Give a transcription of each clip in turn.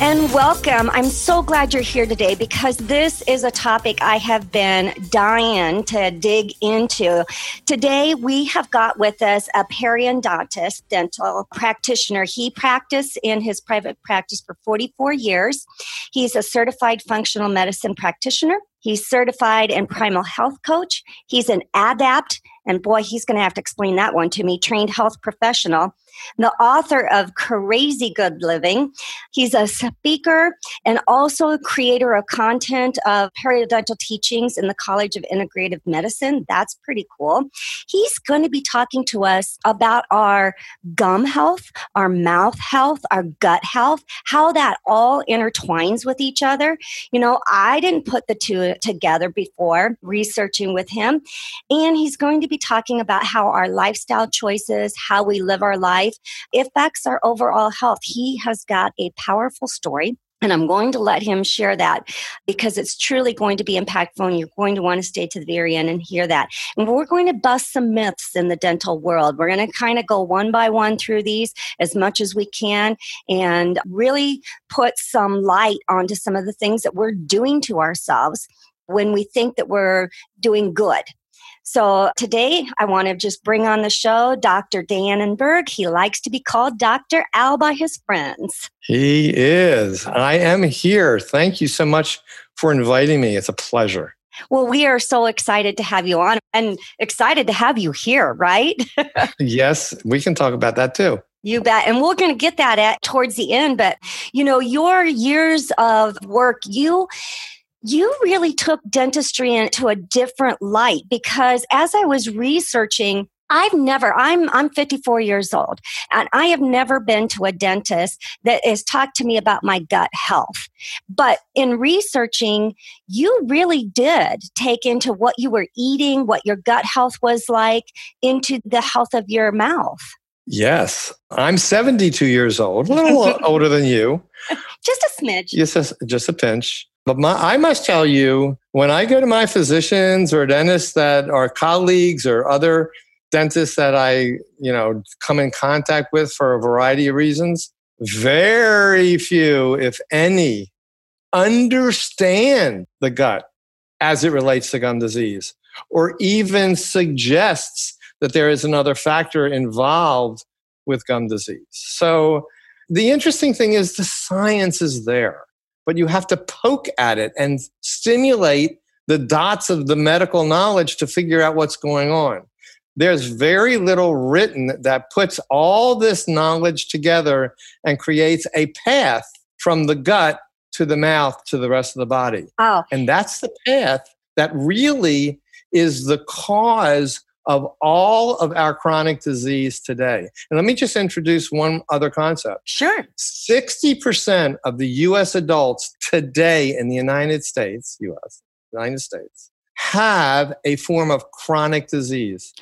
And welcome. I'm so glad you're here today because this is a topic I have been dying to dig into. Today, we have got with us a periodontist dental practitioner. He practiced in his private practice for 44 years. He's a certified functional medicine practitioner. He's certified in primal health coach. He's an ADAPT, and boy, he's going to have to explain that one to me, trained health professional the author of Crazy Good Living. He's a speaker and also a creator of content of periodontal teachings in the College of Integrative Medicine. That's pretty cool. He's going to be talking to us about our gum health, our mouth health, our gut health, how that all intertwines with each other. You know, I didn't put the two together before researching with him. And he's going to be talking about how our lifestyle choices, how we live our life, life affects our overall health. He has got a powerful story. And I'm going to let him share that because it's truly going to be impactful and you're going to want to stay to the very end and hear that. And we're going to bust some myths in the dental world. We're going to kind of go one by one through these as much as we can and really put some light onto some of the things that we're doing to ourselves when we think that we're doing good. So today I want to just bring on the show Dr. Danenberg. He likes to be called Dr. Al by his friends. He is. I am here. Thank you so much for inviting me. It's a pleasure. Well, we are so excited to have you on and excited to have you here, right? yes, we can talk about that too. You bet. And we're going to get that at towards the end, but you know, your years of work, you you really took dentistry into a different light because as I was researching I've never, I'm, I'm 54 years old and I have never been to a dentist that has talked to me about my gut health. But in researching, you really did take into what you were eating, what your gut health was like, into the health of your mouth. Yes. I'm 72 years old, a little older than you. Just a smidge. Just a, just a pinch. But my, I must tell you, when I go to my physicians or dentists that are colleagues or other dentists that I, you know, come in contact with for a variety of reasons, very few, if any, understand the gut as it relates to gum disease or even suggests that there is another factor involved with gum disease. So the interesting thing is the science is there but you have to poke at it and stimulate the dots of the medical knowledge to figure out what's going on. There's very little written that puts all this knowledge together and creates a path from the gut to the mouth to the rest of the body. Oh. And that's the path that really is the cause of all of our chronic disease today. And let me just introduce one other concept. Sure. 60% of the US adults today in the United States, US, United States, have a form of chronic disease.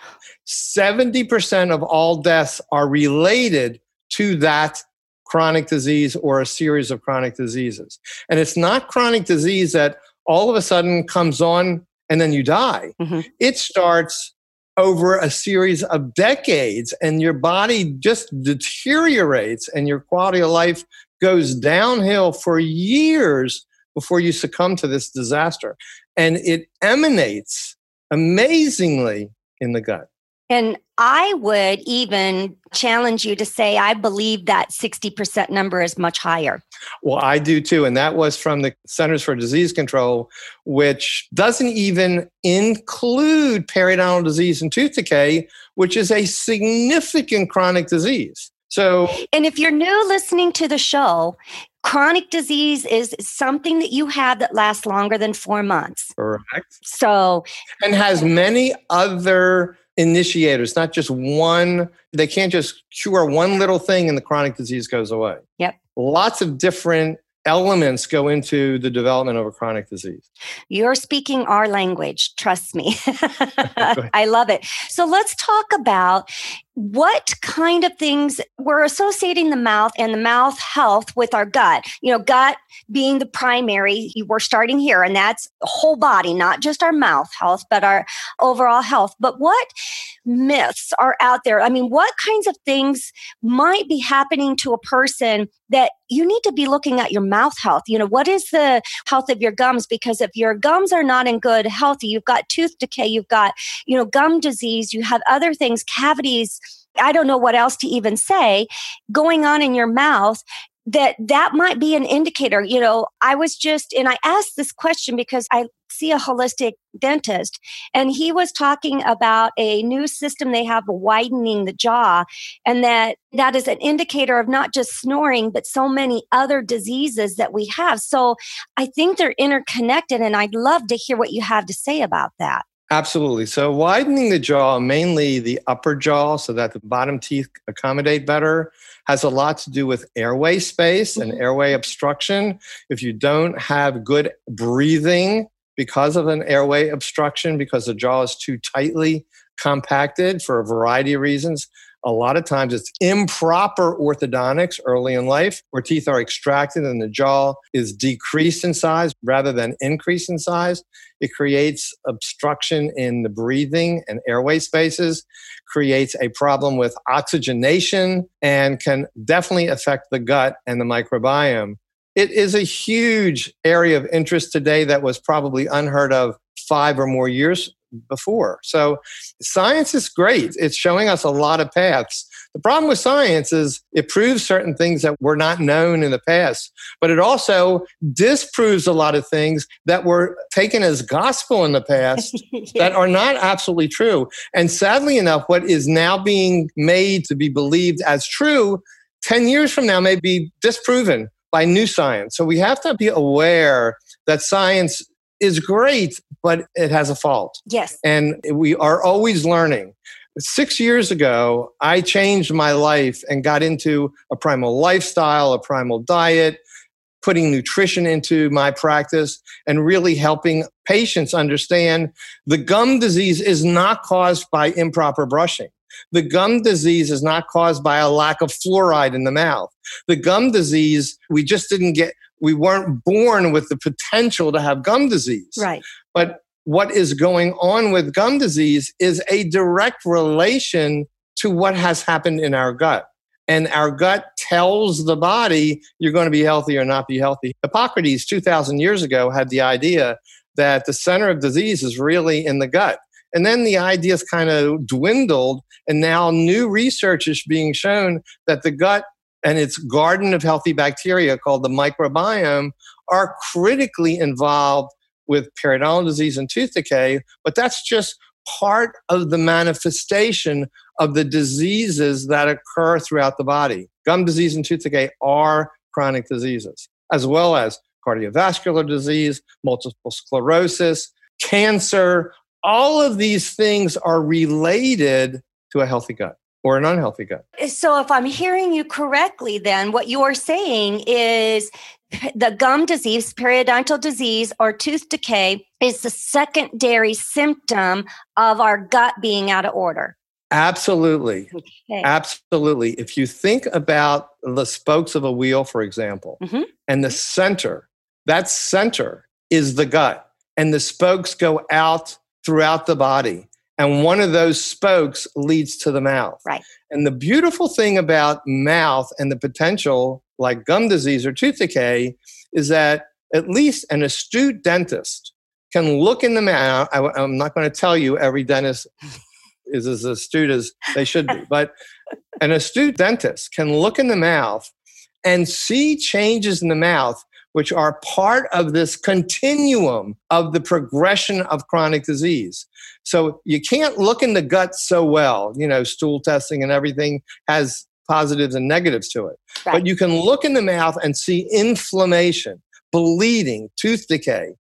70% of all deaths are related to that chronic disease or a series of chronic diseases. And it's not chronic disease that all of a sudden comes on and then you die. Mm-hmm. It starts over a series of decades and your body just deteriorates and your quality of life goes downhill for years before you succumb to this disaster. And it emanates amazingly in the gut. And I would even challenge you to say, I believe that 60% number is much higher. Well, I do too. And that was from the Centers for Disease Control, which doesn't even include periodontal disease and tooth decay, which is a significant chronic disease. So, and if you're new listening to the show, chronic disease is something that you have that lasts longer than four months. Correct. So, and has many other initiators, not just one. They can't just cure one little thing and the chronic disease goes away. Yep. Lots of different elements go into the development of a chronic disease. You're speaking our language, trust me. I love it. So let's talk about what kind of things we're associating the mouth and the mouth health with our gut. You know, gut being the primary, we're starting here, and that's whole body, not just our mouth health, but our overall health. But what myths are out there? I mean, what kinds of things might be happening to a person that you need to be looking at your mouth health? You know, what is the health of your gums? Because if your gums are not in good healthy you've got tooth decay, you've got, you know, gum disease, you have other things, cavities I don't know what else to even say going on in your mouth that that might be an indicator you know i was just and i asked this question because i see a holistic dentist and he was talking about a new system they have widening the jaw and that that is an indicator of not just snoring but so many other diseases that we have. So i think they're interconnected and i'd love to hear what you have to say about that Absolutely. So widening the jaw, mainly the upper jaw, so that the bottom teeth accommodate better, has a lot to do with airway space and mm-hmm. airway obstruction. If you don't have good breathing because of an airway obstruction, because the jaw is too tightly compacted for a variety of reasons, a lot of times it's improper orthodontics early in life where teeth are extracted and the jaw is decreased in size rather than increase in size. It creates obstruction in the breathing and airway spaces, creates a problem with oxygenation, and can definitely affect the gut and the microbiome. It is a huge area of interest today that was probably unheard of five or more years before. So science is great. It's showing us a lot of paths. The problem with science is it proves certain things that were not known in the past, but it also disproves a lot of things that were taken as gospel in the past yeah. that are not absolutely true. And sadly enough, what is now being made to be believed as true 10 years from now may be disproven by new science. So we have to be aware that science is great, but it has a fault. Yes. And we are always learning. Six years ago, I changed my life and got into a primal lifestyle, a primal diet, putting nutrition into my practice, and really helping patients understand the gum disease is not caused by improper brushing. The gum disease is not caused by a lack of fluoride in the mouth. The gum disease, we just didn't get, we weren't born with the potential to have gum disease. Right. But what is going on with gum disease is a direct relation to what has happened in our gut. And our gut tells the body you're going to be healthy or not be healthy. Hippocrates, 2,000 years ago, had the idea that the center of disease is really in the gut. And then the ideas kind of dwindled, and now new research is being shown that the gut and its garden of healthy bacteria called the microbiome are critically involved with periodontal disease and tooth decay, but that's just part of the manifestation of the diseases that occur throughout the body. Gum disease and tooth decay are chronic diseases, as well as cardiovascular disease, multiple sclerosis, cancer. All of these things are related to a healthy gut or an unhealthy gut. So, if I'm hearing you correctly, then what you are saying is the gum disease, periodontal disease, or tooth decay is the secondary symptom of our gut being out of order. Absolutely. Okay. Absolutely. If you think about the spokes of a wheel, for example, mm-hmm. and the center, that center is the gut, and the spokes go out throughout the body and one of those spokes leads to the mouth. Right. And the beautiful thing about mouth and the potential, like gum disease or tooth decay, is that at least an astute dentist can look in the mouth. I, am not going to tell you every dentist is as astute as they should be, but an astute dentist can look in the mouth and see changes in the mouth which are part of this continuum of the progression of chronic disease. So you can't look in the gut so well. You know, stool testing and everything has positives and negatives to it. Right. But you can look in the mouth and see inflammation, bleeding, tooth decay.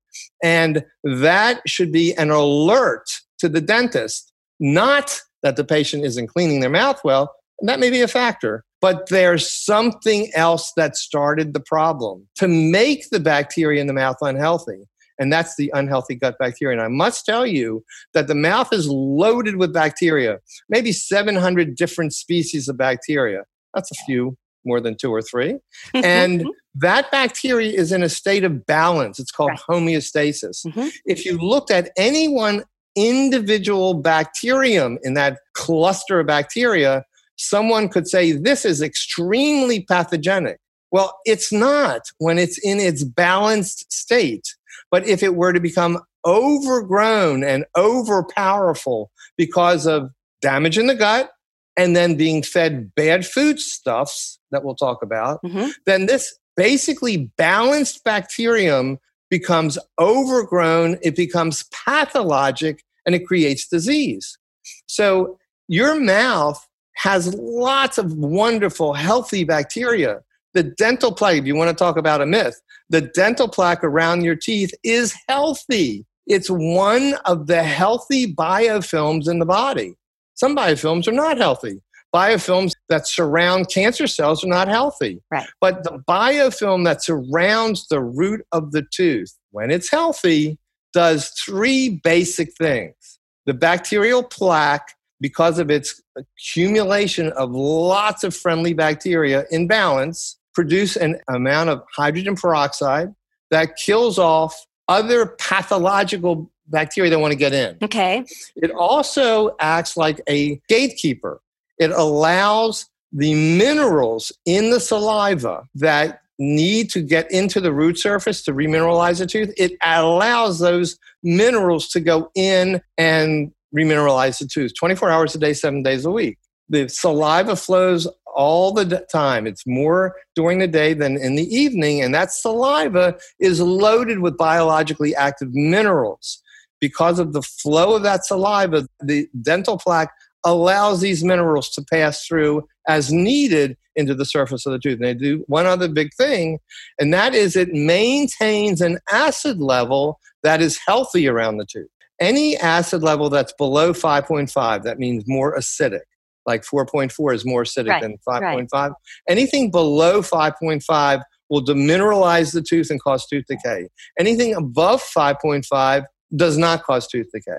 And that should be an alert to the dentist, not that the patient isn't cleaning their mouth well, that may be a factor. But there's something else that started the problem to make the bacteria in the mouth unhealthy. And that's the unhealthy gut bacteria. And I must tell you that the mouth is loaded with bacteria, maybe 700 different species of bacteria. That's a few more than two or three. And that bacteria is in a state of balance. It's called right. homeostasis. Mm-hmm. If you looked at any one individual bacterium in that cluster of bacteria, someone could say this is extremely pathogenic. Well, it's not when it's in its balanced state. But if it were to become overgrown and overpowerful because of damage in the gut and then being fed bad foodstuffs that we'll talk about, mm-hmm. then this basically balanced bacterium becomes overgrown, it becomes pathologic, and it creates disease. So your mouth has lots of wonderful, healthy bacteria. The dental plaque, if you want to talk about a myth, the dental plaque around your teeth is healthy. It's one of the healthy biofilms in the body. Some biofilms are not healthy. Biofilms that surround cancer cells are not healthy. Right. But the biofilm that surrounds the root of the tooth, when it's healthy, does three basic things. The bacterial plaque because of its accumulation of lots of friendly bacteria in balance, produce an amount of hydrogen peroxide that kills off other pathological bacteria that want to get in. Okay. It also acts like a gatekeeper. It allows the minerals in the saliva that need to get into the root surface to remineralize the tooth. It allows those minerals to go in and remineralize the tooth 24 hours a day, seven days a week. The saliva flows all the time. It's more during the day than in the evening, and that saliva is loaded with biologically active minerals. Because of the flow of that saliva, the dental plaque allows these minerals to pass through as needed into the surface of the tooth. And they do one other big thing, and that is it maintains an acid level that is healthy around the tooth. Any acid level that's below 5.5, that means more acidic. Like 4.4 is more acidic right, than 5.5. Right. Anything below 5.5 will demineralize the tooth and cause tooth decay. Anything above 5.5 does not cause tooth decay.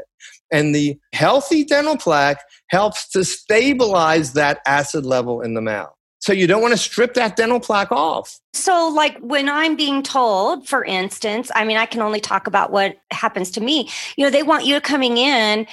And the healthy dental plaque helps to stabilize that acid level in the mouth. So you don't want to strip that dental plaque off. So, like when I'm being told, for instance, I mean, I can only talk about what happens to me. You know, they want you coming in.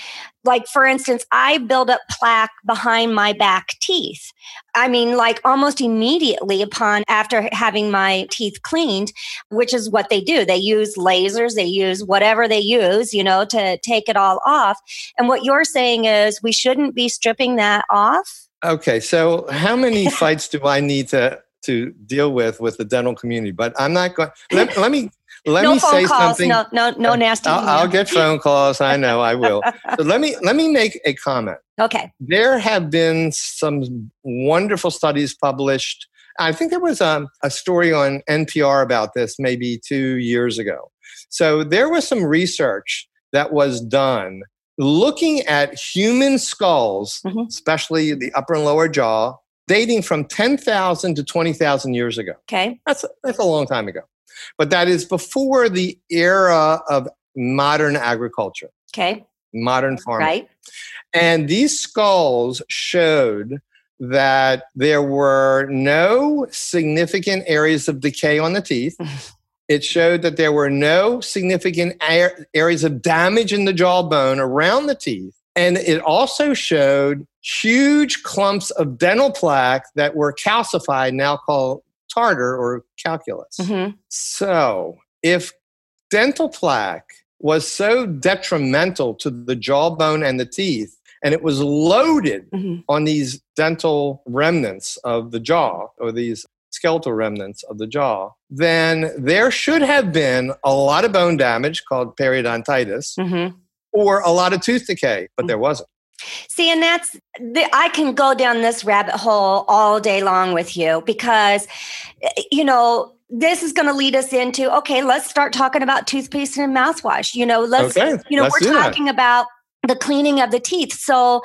Like, for instance, I build up plaque behind my back teeth. I mean, like almost immediately upon after having my teeth cleaned, which is what they do. They use lasers, they use whatever they use, you know, to take it all off. And what you're saying is we shouldn't be stripping that off Okay, so how many fights do I need to to deal with with the dental community? But I'm not going. Let, let me let no me say calls, something. No, no, no nasty. I'll, I'll, get phone calls. I know I will. so let me let me make a comment. Okay. There have been some wonderful studies published. I think there was a, um, a story on NPR about this maybe two years ago. So there was some research that was done looking at human skulls, mm-hmm. especially the upper and lower jaw, dating from 10,000 to 20,000 years ago. Okay. That's, that's a long time ago. But that is before the era of modern agriculture. Okay. Modern farming. Right. And these skulls showed that there were no significant areas of decay on the teeth. It showed that there were no significant areas of damage in the jawbone around the teeth. And it also showed huge clumps of dental plaque that were calcified, now called tartar or calculus. Mm-hmm. So, if dental plaque was so detrimental to the jawbone and the teeth, and it was loaded mm-hmm. on these dental remnants of the jaw or these skeletal remnants of the jaw, then there should have been a lot of bone damage called periodontitis mm-hmm. or a lot of tooth decay, but there wasn't. See, and that's, the, I can go down this rabbit hole all day long with you because, you know, this is going to lead us into okay, let's start talking about toothpaste and mouthwash. You know, let's, okay, you know, let's we're talking that. about the cleaning of the teeth. So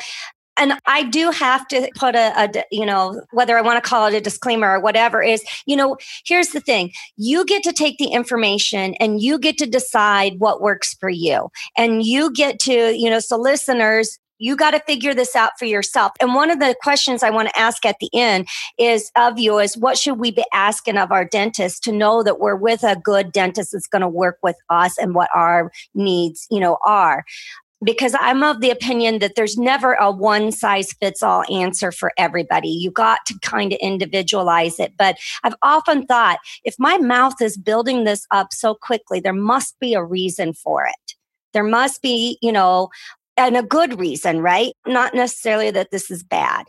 And I do have to put a, a, you know, whether I want to call it a disclaimer or whatever is, you know, here's the thing you get to take the information and you get to decide what works for you. And you get to, you know, so listeners, you got to figure this out for yourself. And one of the questions I want to ask at the end is of you is what should we be asking of our dentist to know that we're with a good dentist that's going to work with us and what our needs, you know, are because I'm of the opinion that there's never a one size fits all answer for everybody. You got to kind of individualize it. But I've often thought if my mouth is building this up so quickly, there must be a reason for it. There must be, you know, and a good reason, right? Not necessarily that this is bad.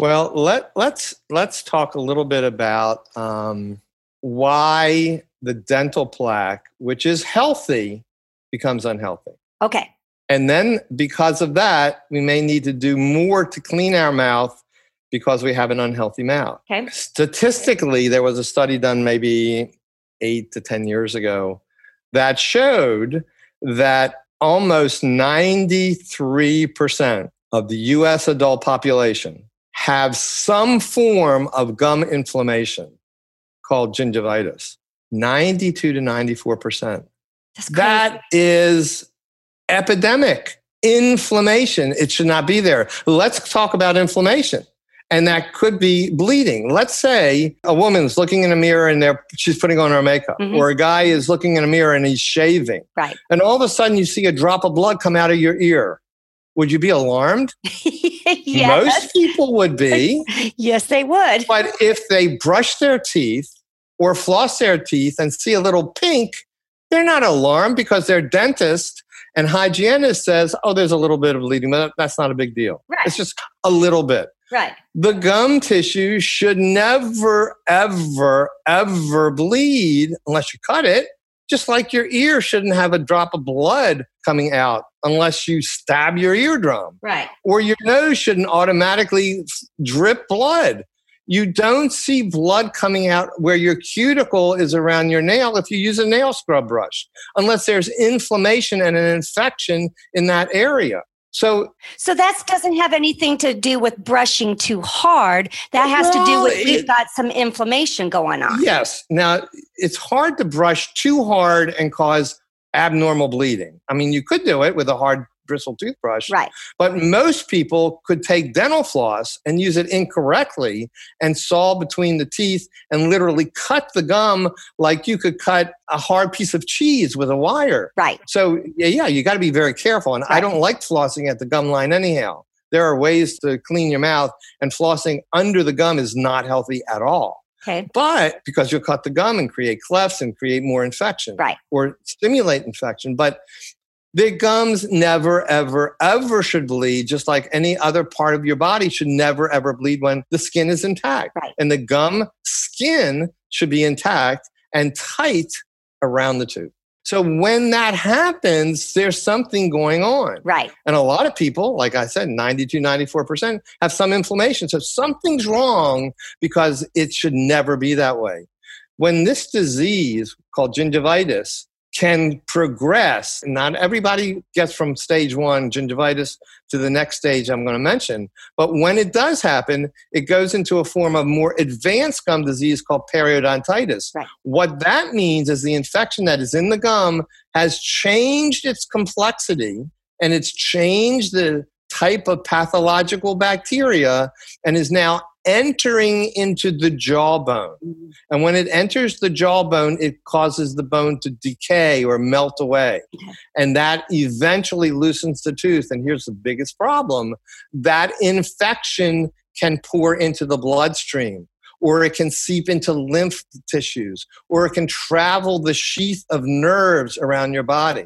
well, let let's let's talk a little bit about um, why the dental plaque, which is healthy, becomes unhealthy. Okay. And then because of that, we may need to do more to clean our mouth because we have an unhealthy mouth. Okay. Statistically, there was a study done maybe eight to 10 years ago that showed that almost 93% of the US adult population have some form of gum inflammation called gingivitis. 92 to 94%. That is epidemic. Inflammation. It should not be there. Let's talk about inflammation and that could be bleeding. Let's say a woman's looking in a mirror and they're, she's putting on her makeup, mm-hmm. or a guy is looking in a mirror and he's shaving. Right. And all of a sudden you see a drop of blood come out of your ear. Would you be alarmed? yes. Most people would be. yes, they would. But if they brush their teeth or floss their teeth and see a little pink, they're not alarmed because their dentist and hygienist says, oh, there's a little bit of bleeding, but that's not a big deal. Right. It's just a little bit. Right. The gum tissue should never, ever, ever bleed unless you cut it. Just like your ear shouldn't have a drop of blood coming out unless you stab your eardrum. Right. Or your nose shouldn't automatically drip blood. You don't see blood coming out where your cuticle is around your nail if you use a nail scrub brush, unless there's inflammation and an infection in that area. So, so that doesn't have anything to do with brushing too hard. That has well, to do with we've got some inflammation going on. Yes. Now, it's hard to brush too hard and cause abnormal bleeding. I mean, you could do it with a hard bristle toothbrush. Right. But most people could take dental floss and use it incorrectly and saw between the teeth and literally cut the gum like you could cut a hard piece of cheese with a wire. Right. So, yeah, yeah you got to be very careful. And right. I don't like flossing at the gum line anyhow. There are ways to clean your mouth, and flossing under the gum is not healthy at all. Okay. But because you'll cut the gum and create clefts and create more infection. Right. Or stimulate infection. But the gums never, ever, ever should bleed, just like any other part of your body should never, ever bleed when the skin is intact. Right. And the gum skin should be intact and tight around the tooth. So when that happens, there's something going on. Right. And a lot of people, like I said, 92, 94% have some inflammation. So something's wrong because it should never be that way. When this disease called gingivitis can progress. Not everybody gets from stage one, gingivitis, to the next stage I'm going to mention. But when it does happen, it goes into a form of more advanced gum disease called periodontitis. Right. What that means is the infection that is in the gum has changed its complexity and it's changed the type of pathological bacteria and is now entering into the jawbone. Mm-hmm. And when it enters the jawbone, it causes the bone to decay or melt away. And that eventually loosens the tooth. And here's the biggest problem that infection can pour into the bloodstream. Or it can seep into lymph tissues, or it can travel the sheath of nerves around your body.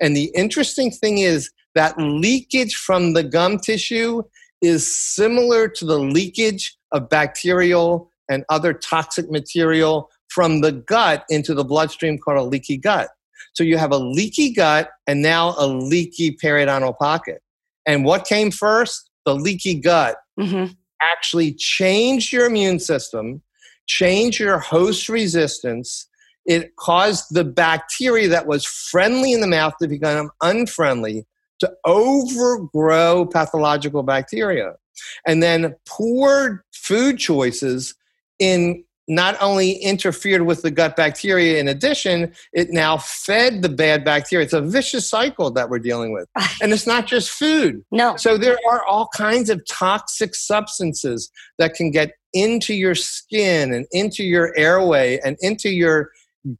And the interesting thing is that leakage from the gum tissue is similar to the leakage of bacterial and other toxic material from the gut into the bloodstream called a leaky gut. So you have a leaky gut and now a leaky periodontal pocket. And what came first? The leaky gut mm-hmm. actually changed your immune system, changed your host resistance. It caused the bacteria that was friendly in the mouth to become unfriendly to overgrow pathological bacteria. And then poor food choices in not only interfered with the gut bacteria in addition, it now fed the bad bacteria. It's a vicious cycle that we're dealing with. And it's not just food. No. So there are all kinds of toxic substances that can get into your skin and into your airway and into your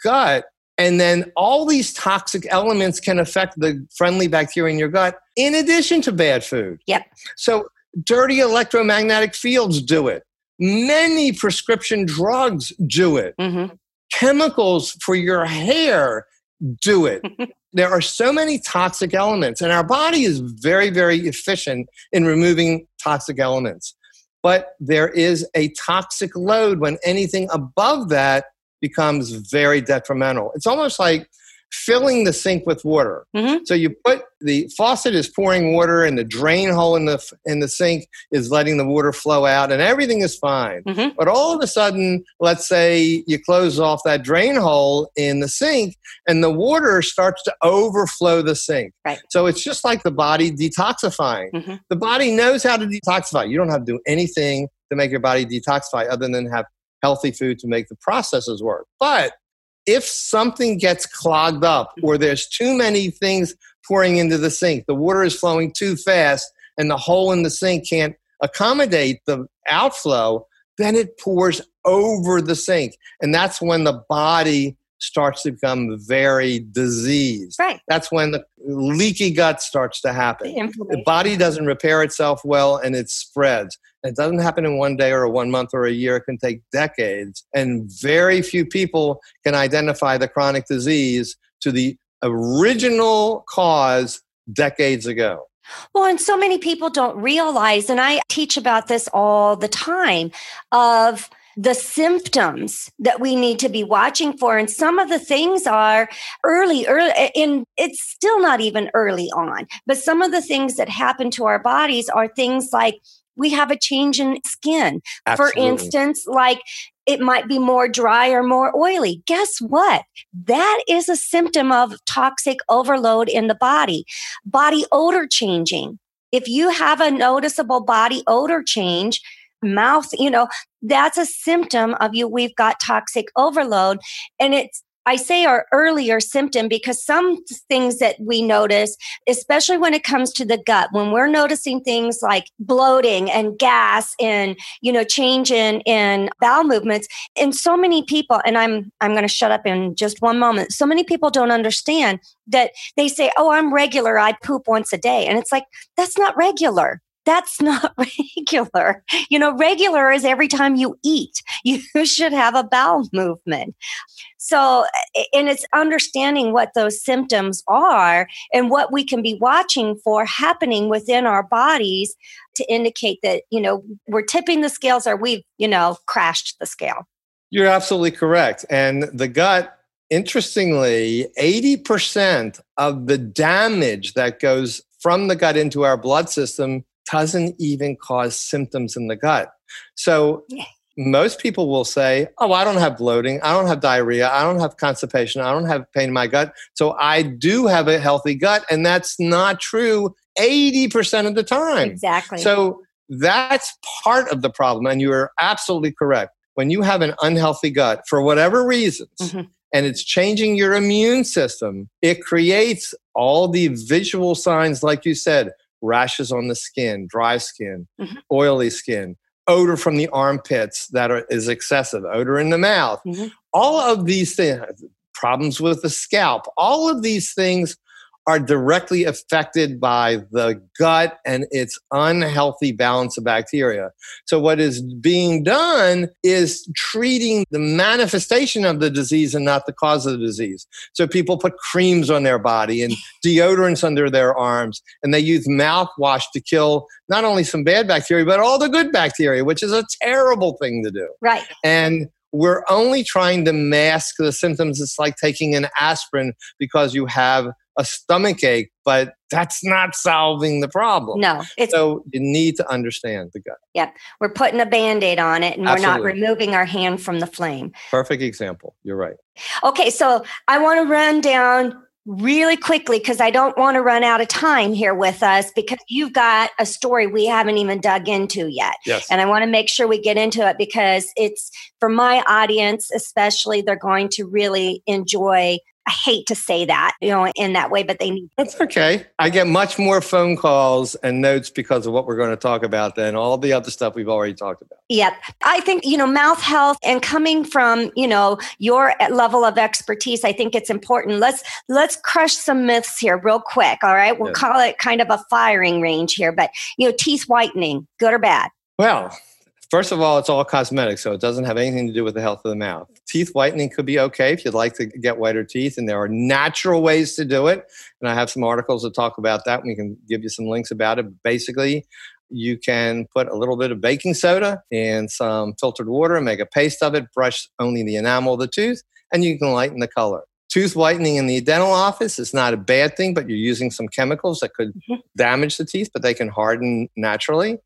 gut. And then all these toxic elements can affect the friendly bacteria in your gut in addition to bad food. Yep. So dirty electromagnetic fields do it. Many prescription drugs do it. Mm-hmm. Chemicals for your hair do it. there are so many toxic elements, and our body is very, very efficient in removing toxic elements. But there is a toxic load when anything above that becomes very detrimental. It's almost like filling the sink with water. Mm-hmm. So you put the faucet is pouring water and the drain hole in the in the sink is letting the water flow out and everything is fine. Mm-hmm. But all of a sudden, let's say you close off that drain hole in the sink and the water starts to overflow the sink. Right. So it's just like the body detoxifying. Mhm. The body knows how to detoxify. You don't have to do anything to make your body detoxify other than have healthy food to make the processes work. But if something gets clogged up or there's too many things pouring into the sink, the water is flowing too fast, and the hole in the sink can't accommodate the outflow, then it pours over the sink. And that's when the body starts to become very diseased. Right. That's when the leaky gut starts to happen. The inflammation. body doesn't repair itself well and it spreads. It doesn't happen in one day or one month or a year. It can take decades. And very few people can identify the chronic disease to the original cause decades ago. Well, and so many people don't realize, and I teach about this all the time of the symptoms that we need to be watching for. And some of the things are early, early, and it's still not even early on, but some of the things that happen to our bodies are things like we have a change in skin. For instance, like it might be more dry or more oily. Guess what? That is a symptom of toxic overload in the body. Body odor changing. If you have a noticeable body odor change, mouth, you know, that's a symptom of you. We've got toxic overload. And it's, I say our earlier symptom because some things that we notice, especially when it comes to the gut, when we're noticing things like bloating and gas and, you know, change in, in bowel movements, and so many people, and I'm I'm going to shut up in just one moment. So many people don't understand that they say, "Oh, I'm regular. I poop once a day." And it's like, that's not regular. That's not regular. You know, regular is every time you eat. You should have a bowel movement. So, and it's understanding what those symptoms are and what we can be watching for happening within our bodies to indicate that, you know, we're tipping the scales or we've, you know, crashed the scale. You're absolutely correct. And the gut, interestingly, 80% of the damage that goes from the gut into our blood system doesn't even cause symptoms in the gut. So most people will say, Oh, I don't have bloating. I don't have diarrhea. I don't have constipation. I don't have pain in my gut. So I do have a healthy gut. And that's not true 80% of the time. Exactly. So that's part of the problem. And you are absolutely correct. When you have an unhealthy gut, for whatever reasons, Mhm. and it's changing your immune system, it creates all the visual signs, like you said rashes on the skin, dry skin, Mhm. oily skin, odor from the armpits that are, is excessive, odor in the mouth. Mhm. All of these things, problems with the scalp, all of these things are directly affected by the gut and its unhealthy balance of bacteria. So, what is being done is treating the manifestation of the disease and not the cause of the disease. So, people put creams on their body and deodorants under their arms, and they use mouthwash to kill not only some bad bacteria, but all the good bacteria, which is a terrible thing to do right. and we're only trying to mask the symptoms. It's like taking an aspirin because you have a stomach ache, but that's not solving the problem. No, it's So you need to understand the gut. Yep. We're putting a band-aid on it and we're not removing our hand from the flame. Perfect example. You're right. Okay, so I want to run down really quickly because I don't want to run out of time here with us because you've got a story we haven't even dug into yet. Yes. And I want to make sure we get into it because it's for my audience, especially, they're going to really enjoy I hate to say that, you know, in that way, but they need. That's okay. I get much more phone calls and notes because of what we're going to talk about than all the other stuff we've already talked about. Yep. I think, you know, mouth health and coming from, you know, your level of expertise, I think it's important. Let's let's crush some myths here real quick. All right. We'll yes. call it kind of a firing range here, but you know, teeth whitening, good or bad? Well, First of all, it's all cosmetic, so it doesn't have anything to do with the health of the mouth. Teeth whitening could be okay if you'd like to get whiter teeth, and there are natural ways to do it. And I have some articles that talk about that. We can give you some links about it. Basically, you can put a little bit of baking soda and some filtered water make a paste of it, brush only the enamel of the tooth, and you can lighten the color. Tooth whitening in the dental office is not a bad thing, but you're using some chemicals that could mm-hmm. damage the teeth, but they can harden naturally.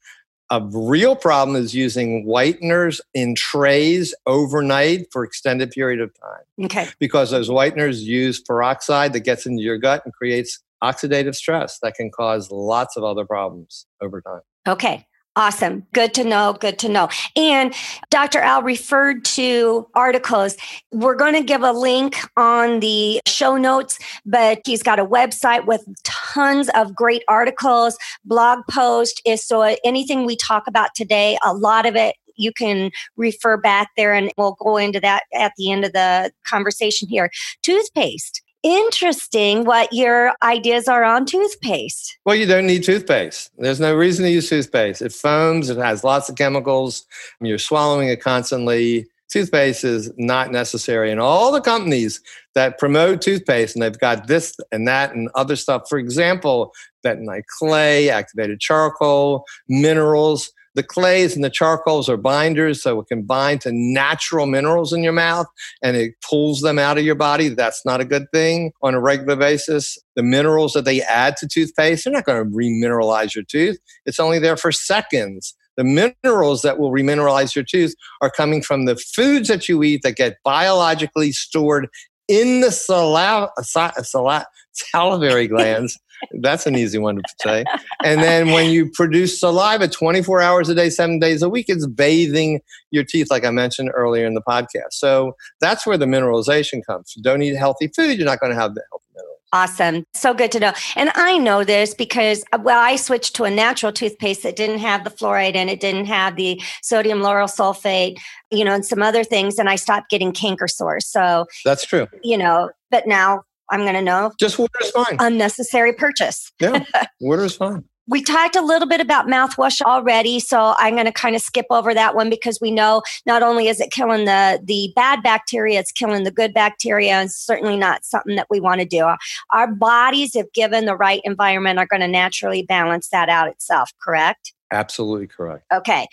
A real problem is using whiteners in trays overnight for extended period of time. Okay. Because those whiteners use peroxide that gets into your gut and creates oxidative stress that can cause lots of other problems over time. Okay. Awesome. Good to know. Good to know. And Dr. Al referred to articles. We're going to give a link on the show notes, but he's got a website with tons of great articles, blog post. Is so anything we talk about today, a lot of it you can refer back there and we'll go into that at the end of the conversation here. Toothpaste interesting what your ideas are on toothpaste. Well, you don't need toothpaste. There's no reason to use toothpaste. It foams, it has lots of chemicals, you're swallowing it constantly. Toothpaste is not necessary. And all the companies that promote toothpaste, and they've got this and that and other stuff, for example, bentonite clay, activated charcoal, minerals, the clays and the charcoals are binders, so it can bind to natural minerals in your mouth and it pulls them out of your body. That's not a good thing on a regular basis. The minerals that they add to toothpaste, they're not going to remineralize your tooth. It's only there for seconds. The minerals that will remineralize your tooth are coming from the foods that you eat that get biologically stored in the saliva, salivary glands that's an easy one to say. And then when you produce saliva 24 hours a day, seven days a week, it's bathing your teeth, like I mentioned earlier in the podcast. So that's where the mineralization comes. You don't eat healthy food, you're not going to have the healthy minerals. Awesome. So good to know. And I know this because, uh, well, I switched to a natural toothpaste that didn't have the fluoride and it didn't have the sodium lauryl sulfate, you know, and some other things. And I stopped getting canker sores. So that's true. You know, but now I'm going to know. Just water is fine. Unnecessary purchase. Yeah, water is fine. We talked a little bit about mouthwash already, so I'm going to kind of skip over that one because we know not only is it killing the the bad bacteria, it's killing the good bacteria, and certainly not something that we want to do. Our bodies, if given the right environment, are going to naturally balance that out itself. Correct? Absolutely correct. Okay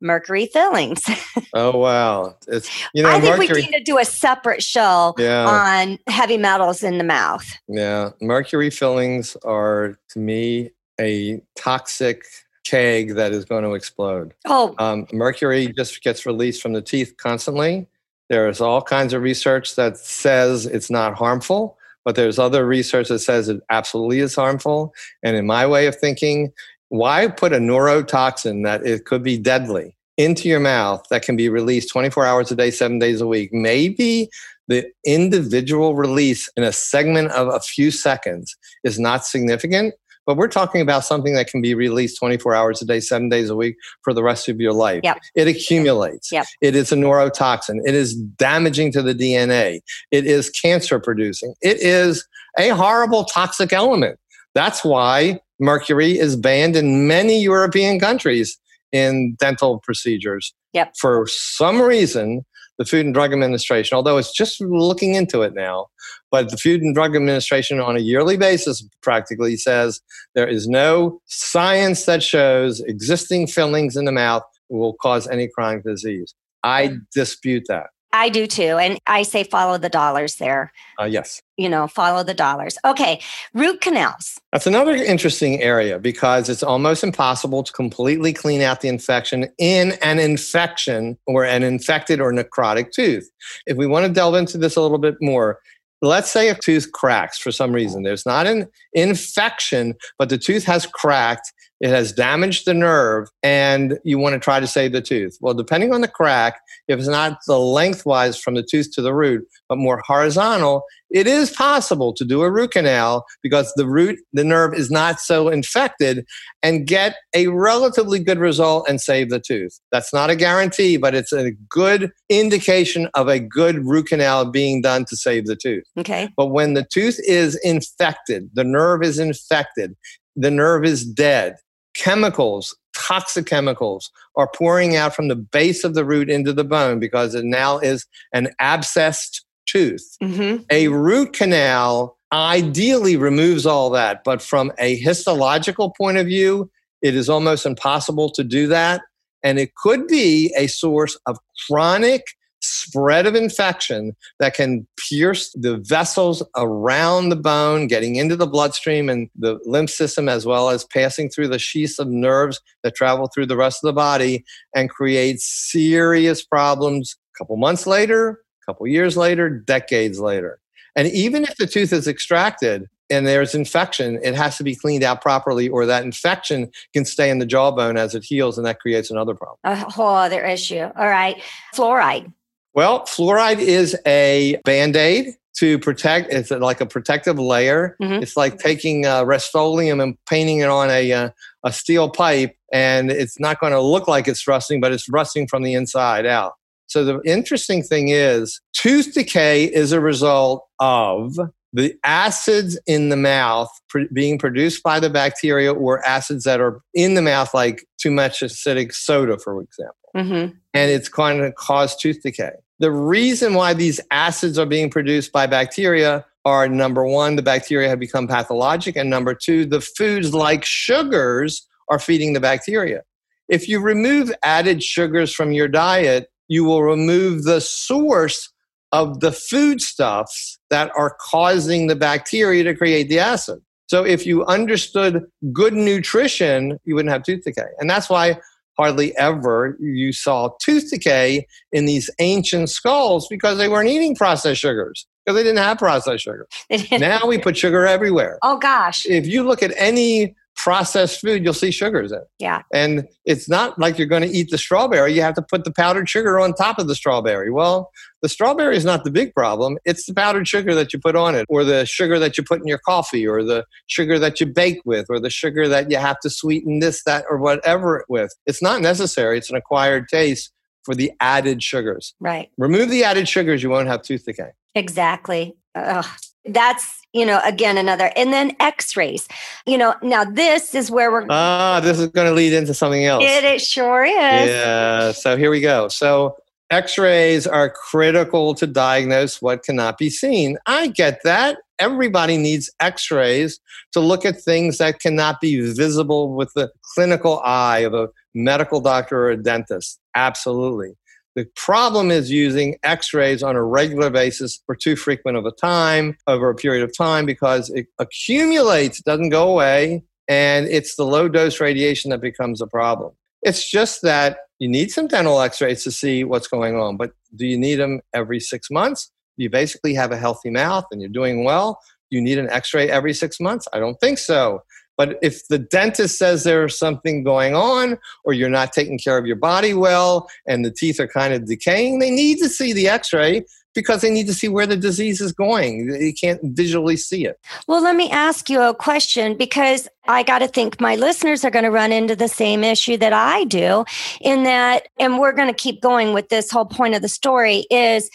mercury fillings. oh wow! It's you know I think mercury, we need to do a separate show yeah. on heavy metals in the mouth. Yeah, mercury fillings are to me a toxic keg that is going to explode. Oh, um, mercury just gets released from the teeth constantly. There's all kinds of research that says it's not harmful. But there's other research that says it absolutely is harmful. And in my way of thinking, why put a neurotoxin that it could be deadly into your mouth that can be released 24 hours a day, seven days a week? Maybe the individual release in a segment of a few seconds is not significant, but we're talking about something that can be released 24 hours a day, seven days a week for the rest of your life. Yep. It accumulates. Yep. It is a neurotoxin. It is damaging to the DNA. It is cancer producing. It is a horrible toxic element. That's why mercury is banned in many European countries in dental procedures. Yep. For some reason, the Food and Drug Administration, although it's just looking into it now, but the Food and Drug Administration on a yearly basis practically says there is no science that shows existing fillings in the mouth will cause any chronic disease. I dispute that. I do too. And I say follow the dollars there. Uh, yes. You know, follow the dollars. Okay. Root canals. That's another interesting area because it's almost impossible to completely clean out the infection in an infection or an infected or necrotic tooth. If we want to delve into this a little bit more, let's say a tooth cracks for some reason. There's not an infection, but the tooth has cracked. It has damaged the nerve, and you want to try to save the tooth. Well, depending on the crack, if it's not the lengthwise from the tooth to the root, but more horizontal, it is possible to do a root canal because the root, the nerve is not so infected and get a relatively good result and save the tooth. That's not a guarantee, but it's a good indication of a good root canal being done to save the tooth. Okay. But when the tooth is infected, the nerve is infected, the nerve is dead, chemicals, toxic chemicals are pouring out from the base of the root into the bone because it now is an abscessed tooth. Mm-hmm. A root canal ideally removes all that, but from a histological point of view, it is almost impossible to do that. And it could be a source of chronic spread of infection that can pierce the vessels around the bone, getting into the bloodstream and the lymph system, as well as passing through the sheaths of nerves that travel through the rest of the body and create serious problems a couple months later, a couple years later, decades later. And even if the tooth is extracted, and there's infection, it has to be cleaned out properly, or that infection can stay in the jawbone as it heals, and that creates another problem. A whole other issue. All right. Fluoride. Well, fluoride is a band aid to protect. It's like a protective layer. Mhm. It's like taking uh, Rust-Oleum and painting it on a, uh, a steel pipe, and it's not going to look like it's rusting, but it's rusting from the inside out. So the interesting thing is, tooth decay is a result of the acids in the mouth pr- being produced by the bacteria or acids that are in the mouth, like too much acidic soda, for example Mm-hmm. and it's going to cause tooth decay. The reason why these acids are being produced by bacteria are number one, the bacteria have become pathologic, and number two, the foods like sugars are feeding the bacteria. If you remove added sugars from your diet, you will remove the source of the foodstuffs that are causing the bacteria to create the acid. So if you understood good nutrition, you wouldn't have tooth decay. And that's why hardly ever you saw tooth decay in these ancient skulls because they weren't eating processed sugars because they didn't have processed sugar. Now we put sugar everywhere. oh gosh. If you look at any processed food, you'll see sugars in it. Yeah. And it's not like you're going to eat the strawberry. You have to put the powdered sugar on top of the strawberry. Well, the strawberry is not the big problem. It's the powdered sugar that you put on it, or the sugar that you put in your coffee, or the sugar that you bake with, or the sugar that you have to sweeten this, that, or whatever with. It's not necessary. It's an acquired taste for the added sugars. Right. Remove the added sugars, you won't have tooth decay. Exactly. Ugh. That's, you know, again, another. And then x rays. You know, now this is where we're, Ah, this is going to lead into something else. it, it sure is. Yeah. So here we go. So x rays are critical to diagnose what cannot be seen. I get that. Everybody needs x rays to look at things that cannot be visible with the clinical eye of a medical doctor or a dentist. Absolutely. The problem is using x rays on a regular basis for too frequent of a time over a period of time because it accumulates, doesn't go away, and it's the low dose radiation that becomes a problem. It's just that you need some dental x rays to see what's going on, but do you need them every six months? You basically have a healthy mouth and you're doing well. You need an x ray every six months? I don't think so. But if the dentist says there's something going on, or you're not taking care of your body well, and the teeth are kind of decaying, they need to see the x ray because they need to see where the disease is going. You can't visually see it. Well, let me ask you a question because I got to think my listeners are going to run into the same issue that I do in that, and we're going to keep going with this whole point of the story is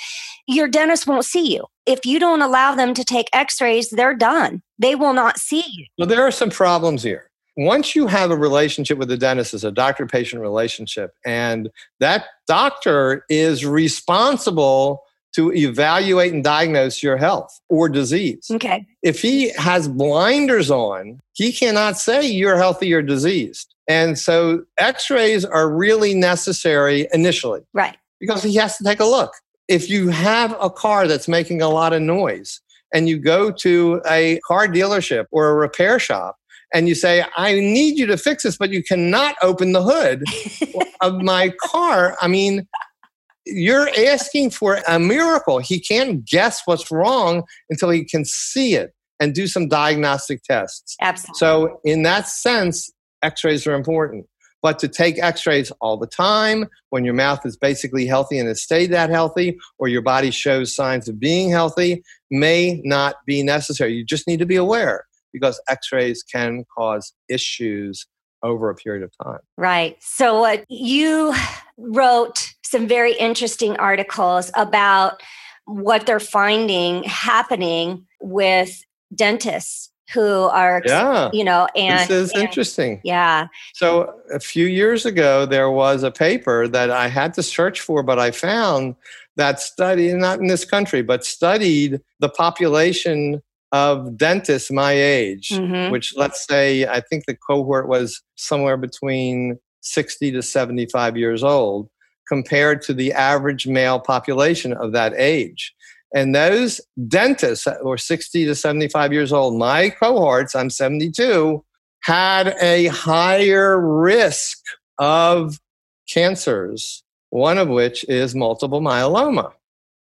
your dentist won't see you. If you don't allow them to take x rays, they're done. They will not see you. Well, there are some problems here. Once you have a relationship with the dentist, it's a doctor patient relationship, and that doctor is responsible to evaluate and diagnose your health or disease. Okay. If he has blinders on, he cannot say you're healthy or diseased. And so x rays are really necessary initially Right. because he has to take a look. If you have a car that's making a lot of noise and you go to a car dealership or a repair shop and you say, I need you to fix this, but you cannot open the hood of my car, I mean, you're asking for a miracle. He can't guess what's wrong until he can see it and do some diagnostic tests. Absolutely. So, in that sense, x rays are important. But to take x rays all the time when your mouth is basically healthy and has stayed that healthy, or your body shows signs of being healthy, may not be necessary. You just need to be aware because x rays can cause issues over a period of time. Right. So, uh, you wrote some very interesting articles about what they're finding happening with dentists who are yeah. you know and this is and, interesting. Yeah. So a few years ago there was a paper that i had to search for but i found that study not in this country but studied the population of dentists my age Mhm. which let's say i think the cohort was somewhere between 60 to 75 years old compared to the average male population of that age and those dentists that were 60 to 75 years old, my cohorts, I'm 72, had a higher risk of cancers, one of which is multiple myeloma.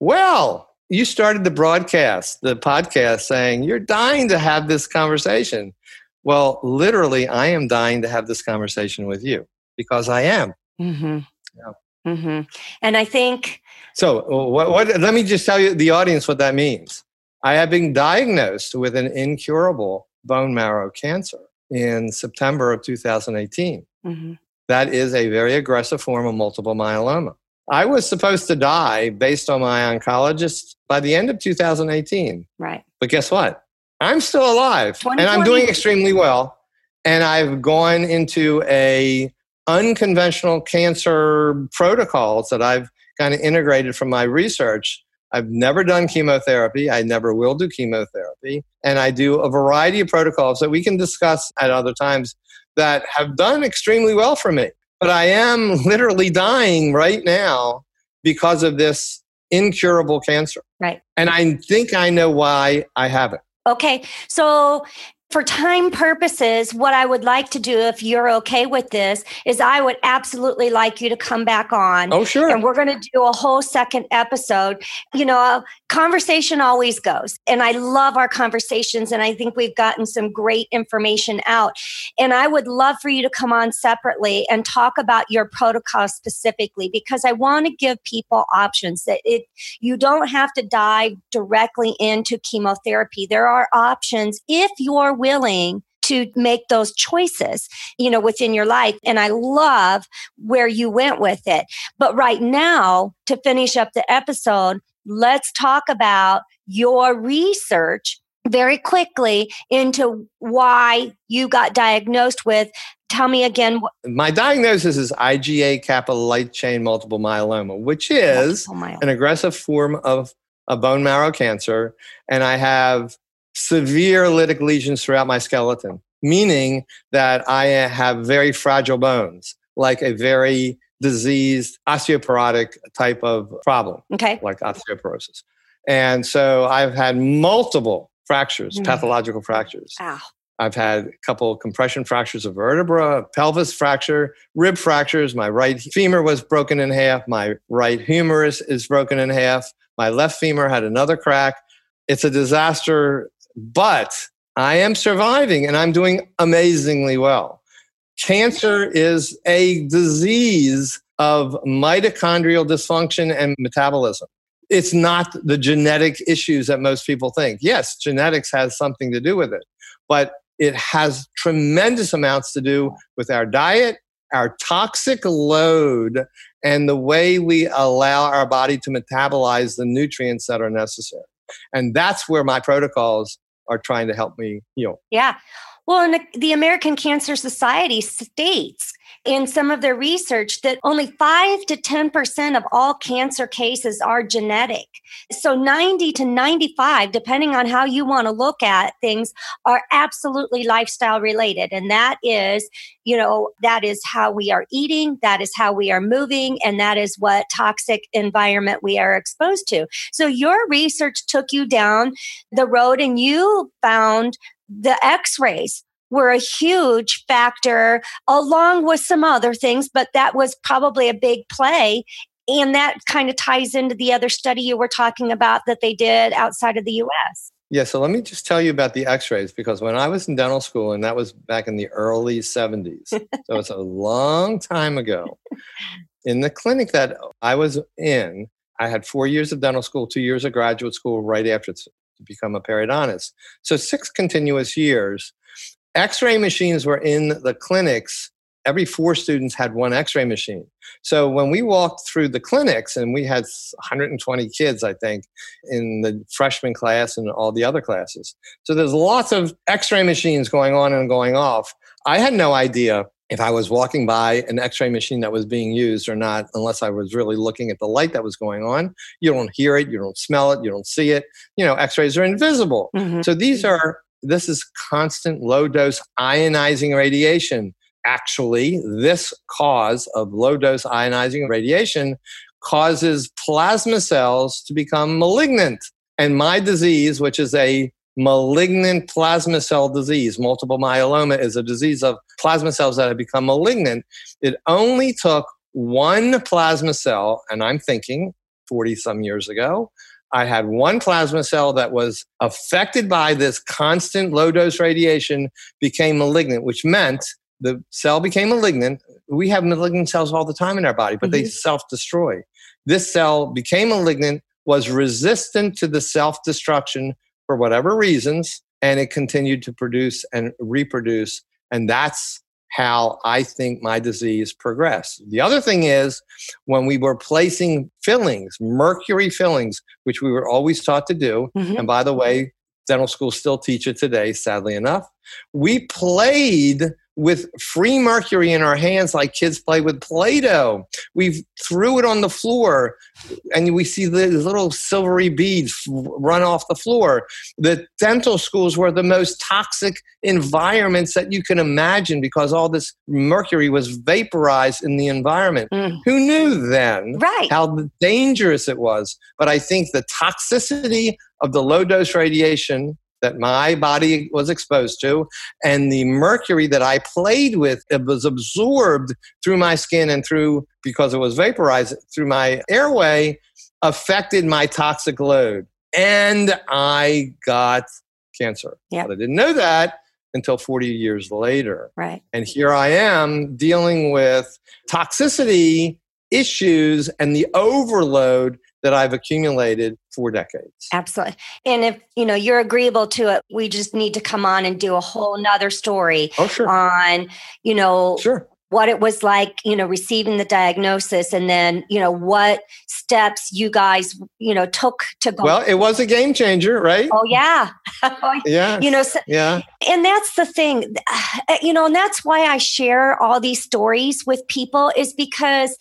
Well, you started the broadcast, the podcast saying you're dying to have this conversation. Well, literally, I am dying to have this conversation with you because I am. mm-hmm. Yeah. Mm-hmm. and i think So, what, what, let me just tell you, the audience, what that means. I have been diagnosed with an incurable bone marrow cancer in September of 2018. mhm. That is a very aggressive form of multiple myeloma. I was supposed to die based on my oncologist by the end of 2018. right But guess what? I'm still alive and I'm doing extremely well. And I've gone into a unconventional cancer protocols that I've kind of integrated from my research. I've never done chemotherapy. I never will do chemotherapy. And I do a variety of protocols that we can discuss at other times that have done extremely well for me. But I am literally dying right now because of this incurable cancer. Right. And I think I know why I have it. Okay. So, for time purposes, what I would like to do, if you're okay with this, is I would absolutely like you to come back on. Oh, sure. And we're going to do a whole second episode. You know, conversation always goes. And I love our conversations. And I think we've gotten some great information out. And I would love for you to come on separately and talk about your protocol specifically, because I want to give people options that it, you don't have to dive directly into chemotherapy. There are options if you're willing to make those choices, you know, within your life. And I love where you went with it. But right now, to finish up the episode, let's talk about your research very quickly into why you got diagnosed with. Tell me again. what- My diagnosis is IgA kappa light chain multiple myeloma, which is Oh my- an aggressive form of a bone marrow cancer. And I have severe lytic lesions throughout my skeleton, meaning that I have very fragile bones, like a very diseased osteoporotic type of problem, Okay. like osteoporosis. And so I've had multiple fractures, Mm. pathological fractures. Ow. I've had a couple compression fractures of vertebra, pelvis fracture, rib fractures. My right femur was broken in half. My right humerus is broken in half. My left femur had another crack. It's a disaster, but I am surviving and I'm doing amazingly well. Cancer is a disease of mitochondrial dysfunction and metabolism. It's not the genetic issues that most people think. Yes, genetics has something to do with it, but it has tremendous amounts to do with our diet, our toxic load, and the way we allow our body to metabolize the nutrients that are necessary. And that's where my protocols are trying to help me heal. Yeah. Well, and the, the American Cancer Society states in some of their research that only 5 to 10% of all cancer cases are genetic. So 90 to 95, depending on how you want to look at things, are absolutely lifestyle related. And that is, you know, that is how we are eating, that is how we are moving, and that is what toxic environment we are exposed to. So your research took you down the road and you found the x-rays were a huge factor along with some other things but that was probably a big play And that kind of ties into the other study you were talking about that they did outside of the US. Yeah, so let me just tell you about the x rays because when I was in dental school, and that was back in the early 70s, so it's a long time ago, in the clinic that I was in, I had four years of dental school, two years of graduate school right after to become a periodontist. So six continuous years. X ray machines were in the clinics. Every four students had one x-ray machine. So when we walked through the clinics and we had 120 kids i think in the freshman class and all the other classes. So there's lots of x-ray machines going on and going off. I had no idea if i was walking by an x-ray machine that was being used or not unless i was really looking at the light that was going on. You don't hear it you don't smell it you don't see it. You know x-rays are invisible. Mm-hmm. so these are this is constant low dose ionizing radiation actually, this cause of low dose ionizing radiation causes plasma cells to become malignant. And my disease, which is a malignant plasma cell disease, multiple myeloma is a disease of plasma cells that have become malignant. It only took one plasma cell, and I'm thinking 40 some years ago, I had one plasma cell that was affected by this constant low dose radiation, became malignant, which meant the cell became malignant. We have malignant cells all the time in our body, but mm-hmm. they self destroy. This cell became malignant, was resistant to the self destruction for whatever reasons, and it continued to produce and reproduce. And that's how I think my disease progressed. The other thing is when we were placing fillings, mercury fillings, which we were always taught to do, mm-hmm. and by the way, dental schools still teach it today, sadly enough, we played with free mercury in our hands like kids play with play-doh we threw it on the floor and we see the little silvery beads run off the floor the dental schools were the most toxic environments that you can imagine because all this mercury was vaporized in the environment mm. who knew then right. how dangerous it was but i think the toxicity of the low dose radiation that my body was exposed to, and the mercury that I played with it was absorbed through my skin and through because it was vaporized through my airway, affected my toxic load, and I got cancer. Yep. But I didn't know that until 40 years later. Right. And here I am dealing with toxicity issues and the overload that I've accumulated for decades. Absolutely. And if you know you're agreeable to it, we just need to come on and do a whole nother story oh, sure. on, you know, sure what it was like, you know, receiving the diagnosis and then, you know, what steps you guys, you know, took to go. Well, it was a game changer, right? Oh, yeah. yeah. You know, so, yeah. And that's the thing, uh, you know, and that's why I share all these stories with people is because,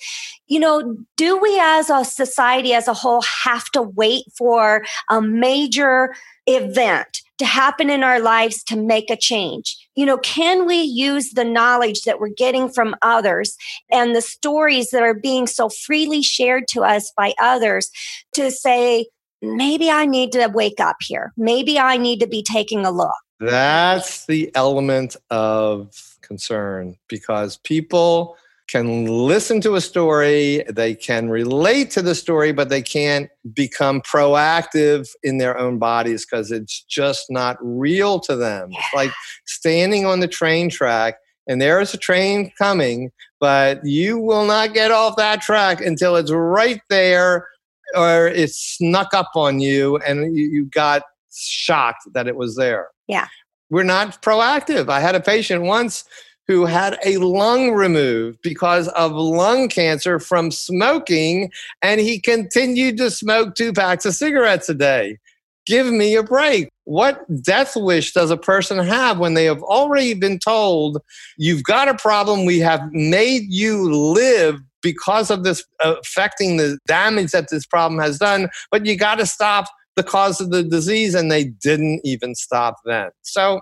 you know, do we as a society as a whole have to wait for a major event to happen in our lives to make a change? You know, can we use the knowledge that we're getting from others and the stories that are being so freely shared to us by others to say, maybe I need to wake up here. Maybe I need to be taking a look. That's the element of concern because people can listen to a story, they can relate to the story, but they can't become proactive in their own bodies because it's just not real to them. It's like standing on the train track and there is a train coming, but you will not get off that track until it's right there or it snuck up on you and you, you got shocked that it was there. Yeah. We're not proactive. I had a patient once who had a lung removed because of lung cancer from smoking, and he continued to smoke two packs of cigarettes a day. Give me a break. What death wish does a person have when they have already been told, you've got a problem, we have made you live because of this uh, affecting the damage that this problem has done, but you got to stop the cause of the disease, and they didn't even stop then. So,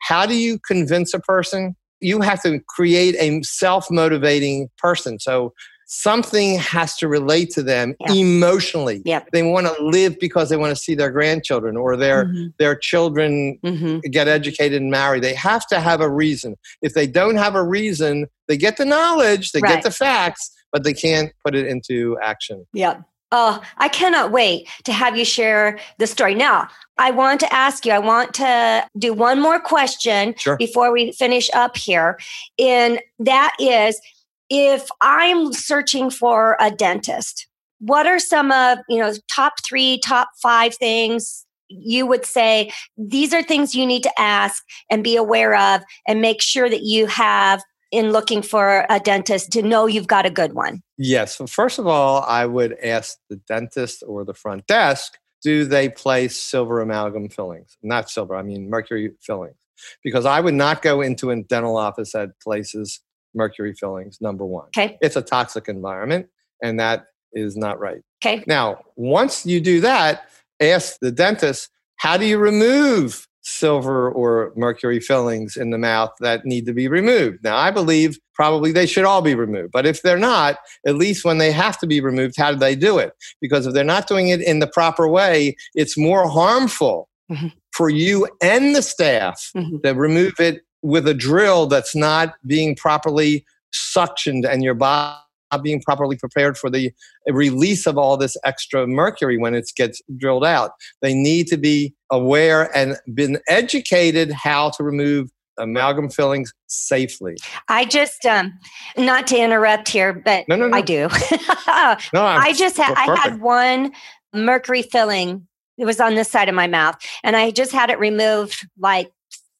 how do you convince a person? You have to create a self motivating person. So something has to relate to them yeah. emotionally. Yep. They want to live because they want to see their grandchildren or their mm-hmm. their children mm-hmm. get educated and marry. They have to have a reason. If they don't have a reason, they get the knowledge, they right. get the facts, but they can't put it into action. Yeah. Oh, I cannot wait to have you share the story. Now, I want to ask you, I want to do one more question Sure. before we finish up here. And that is if I'm searching for a dentist, what are some of, you know, top three, top five things you would say these are things you need to ask and be aware of and make sure that you have in looking for a dentist to know you've got a good one? Yes. So first of all, I would ask the dentist or the front desk do they place silver amalgam fillings? Not silver, I mean mercury fillings. Because I would not go into a dental office that places mercury fillings, number one. Okay. It's a toxic environment, and that is not right. Okay. Now, once you do that, ask the dentist how do you remove silver or mercury fillings in the mouth that need to be removed. Now, I believe probably they should all be removed. But if they're not, at least when they have to be removed, how do they do it? Because if they're not doing it in the proper way, it's more harmful Mhm. for you and the staff Mhm. to remove it with a drill that's not being properly suctioned and your body not being properly prepared for the release of all this extra mercury when it gets drilled out. They need to be aware and been educated how to remove amalgam fillings safely. I just, um, not to interrupt here, but No, no, no. I do. No, I'm- I just had, I had one mercury filling. It was on this side of my mouth, and I just had it removed like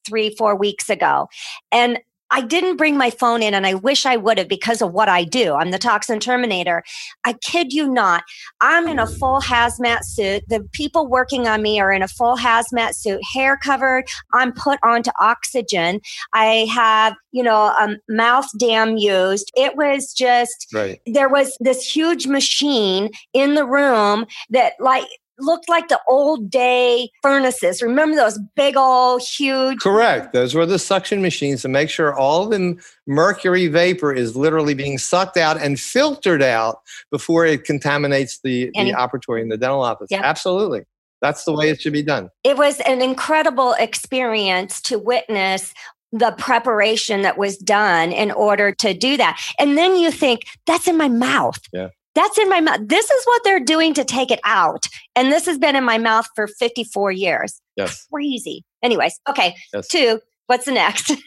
three, four weeks ago. And I didn't bring my phone in, and I wish I would have because of what I do. I'm the toxin terminator. I kid you not. I'm in a full hazmat suit. The people working on me are in a full hazmat suit, hair covered. I'm put onto oxygen. I have, you know, a mouth dam used. It was just right. there was this huge machine in the room that like looked like the old day furnaces. Remember those big old huge Correct. Those were the suction machines to make sure all the mercury vapor is literally being sucked out and filtered out before it contaminates the, And- the operatory in the dental office. Yeah. Absolutely. That's the way it should be done. it was an incredible experience to witness the preparation that was done in order to do that. And then you think, that's in my mouth. Yeah. That's in my mouth. This is what they're doing to take it out. And this has been in my mouth for 54 years. Yes. Crazy. Anyways, okay. Yes. Two, what's the next?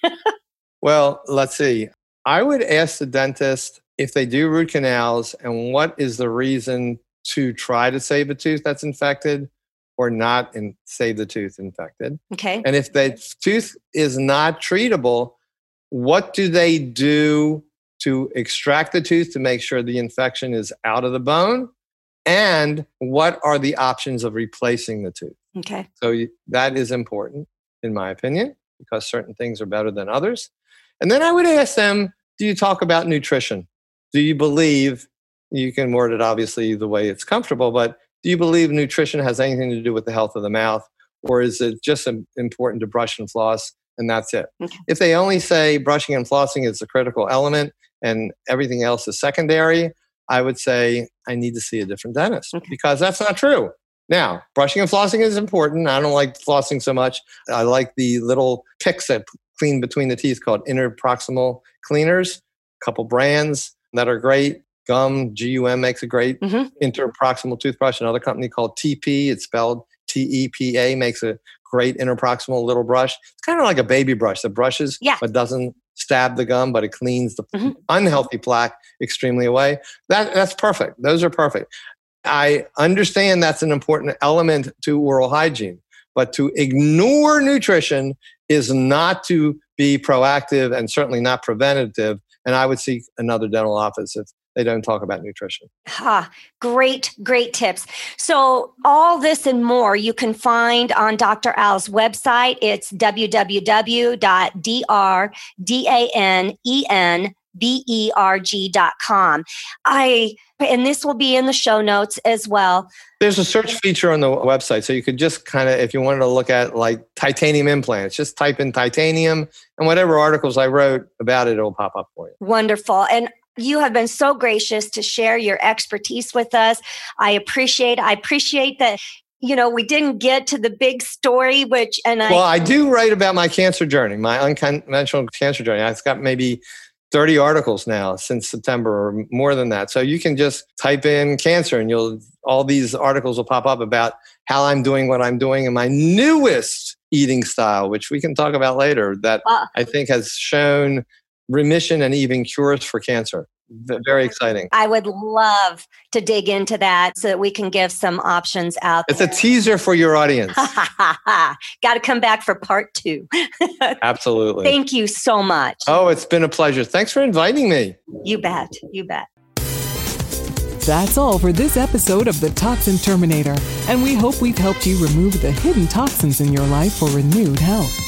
Well, let's see. I would ask the dentist if they do root canals and what is the reason to try to save a tooth that's infected or not and save the tooth infected. okay. And if the tooth is not treatable, what do they do to extract the tooth to make sure the infection is out of the bone? And what are the options of replacing the tooth? Okay. So you, that is important, in my opinion, because certain things are better than others. And then I would ask them Do you talk about nutrition? Do you believe, you can word it obviously the way it's comfortable, but do you believe nutrition has anything to do with the health of the mouth? Or is it just important to brush and floss and that's it? Okay. If they only say brushing and flossing is a critical element and everything else is secondary, I would say I need to see a different dentist Okay. because that's not true. Now, brushing and flossing is important. I don't like flossing so much. I like the little picks that clean between the teeth called interproximal cleaners. A couple brands that are great. Gum, GUM makes a great Mhm. interproximal toothbrush. Another company called TePe, it's spelled T E P A, makes a great interproximal little brush. It's kind of like a baby brush that brushes Yeah. but doesn't stab the gum, but it cleans the Mhm. unhealthy plaque extremely away. That, that's perfect. Those are perfect. I understand that's an important element to oral hygiene, but to ignore nutrition is not to be proactive and certainly not preventative. And I would seek another dental office if they don't talk about nutrition. Ha, great, great tips. So, all this and more you can find on Dr. Al's website. It's www.drdanenberg.com. I and this will be in the show notes as well. There's a search feature on the website. So you could just kind of, if you wanted to look at like titanium implants, just type in titanium and whatever articles I wrote about it, it'll pop up for you. Wonderful. And you have been so gracious to share your expertise with us. I appreciate I appreciate that you know we didn't get to the big story which and I Well, I do write about my cancer journey, my unconventional cancer journey. It's got maybe 30 articles now since September or more than that. So you can just type in cancer and you'll all these articles will pop up about how I'm doing what I'm doing and my newest eating style, which we can talk about later, that uh, I think has shown remission and even cures for cancer. Very exciting. I would love to dig into that so that we can give some options out. It's there. a teaser for your audience. Got to come back for part two. Absolutely. Thank you so much. Oh, it's been a pleasure. Thanks for inviting me. You bet. You bet. That's all for this episode of The Toxin Terminator, and we hope we've helped you remove the hidden toxins in your life for renewed health.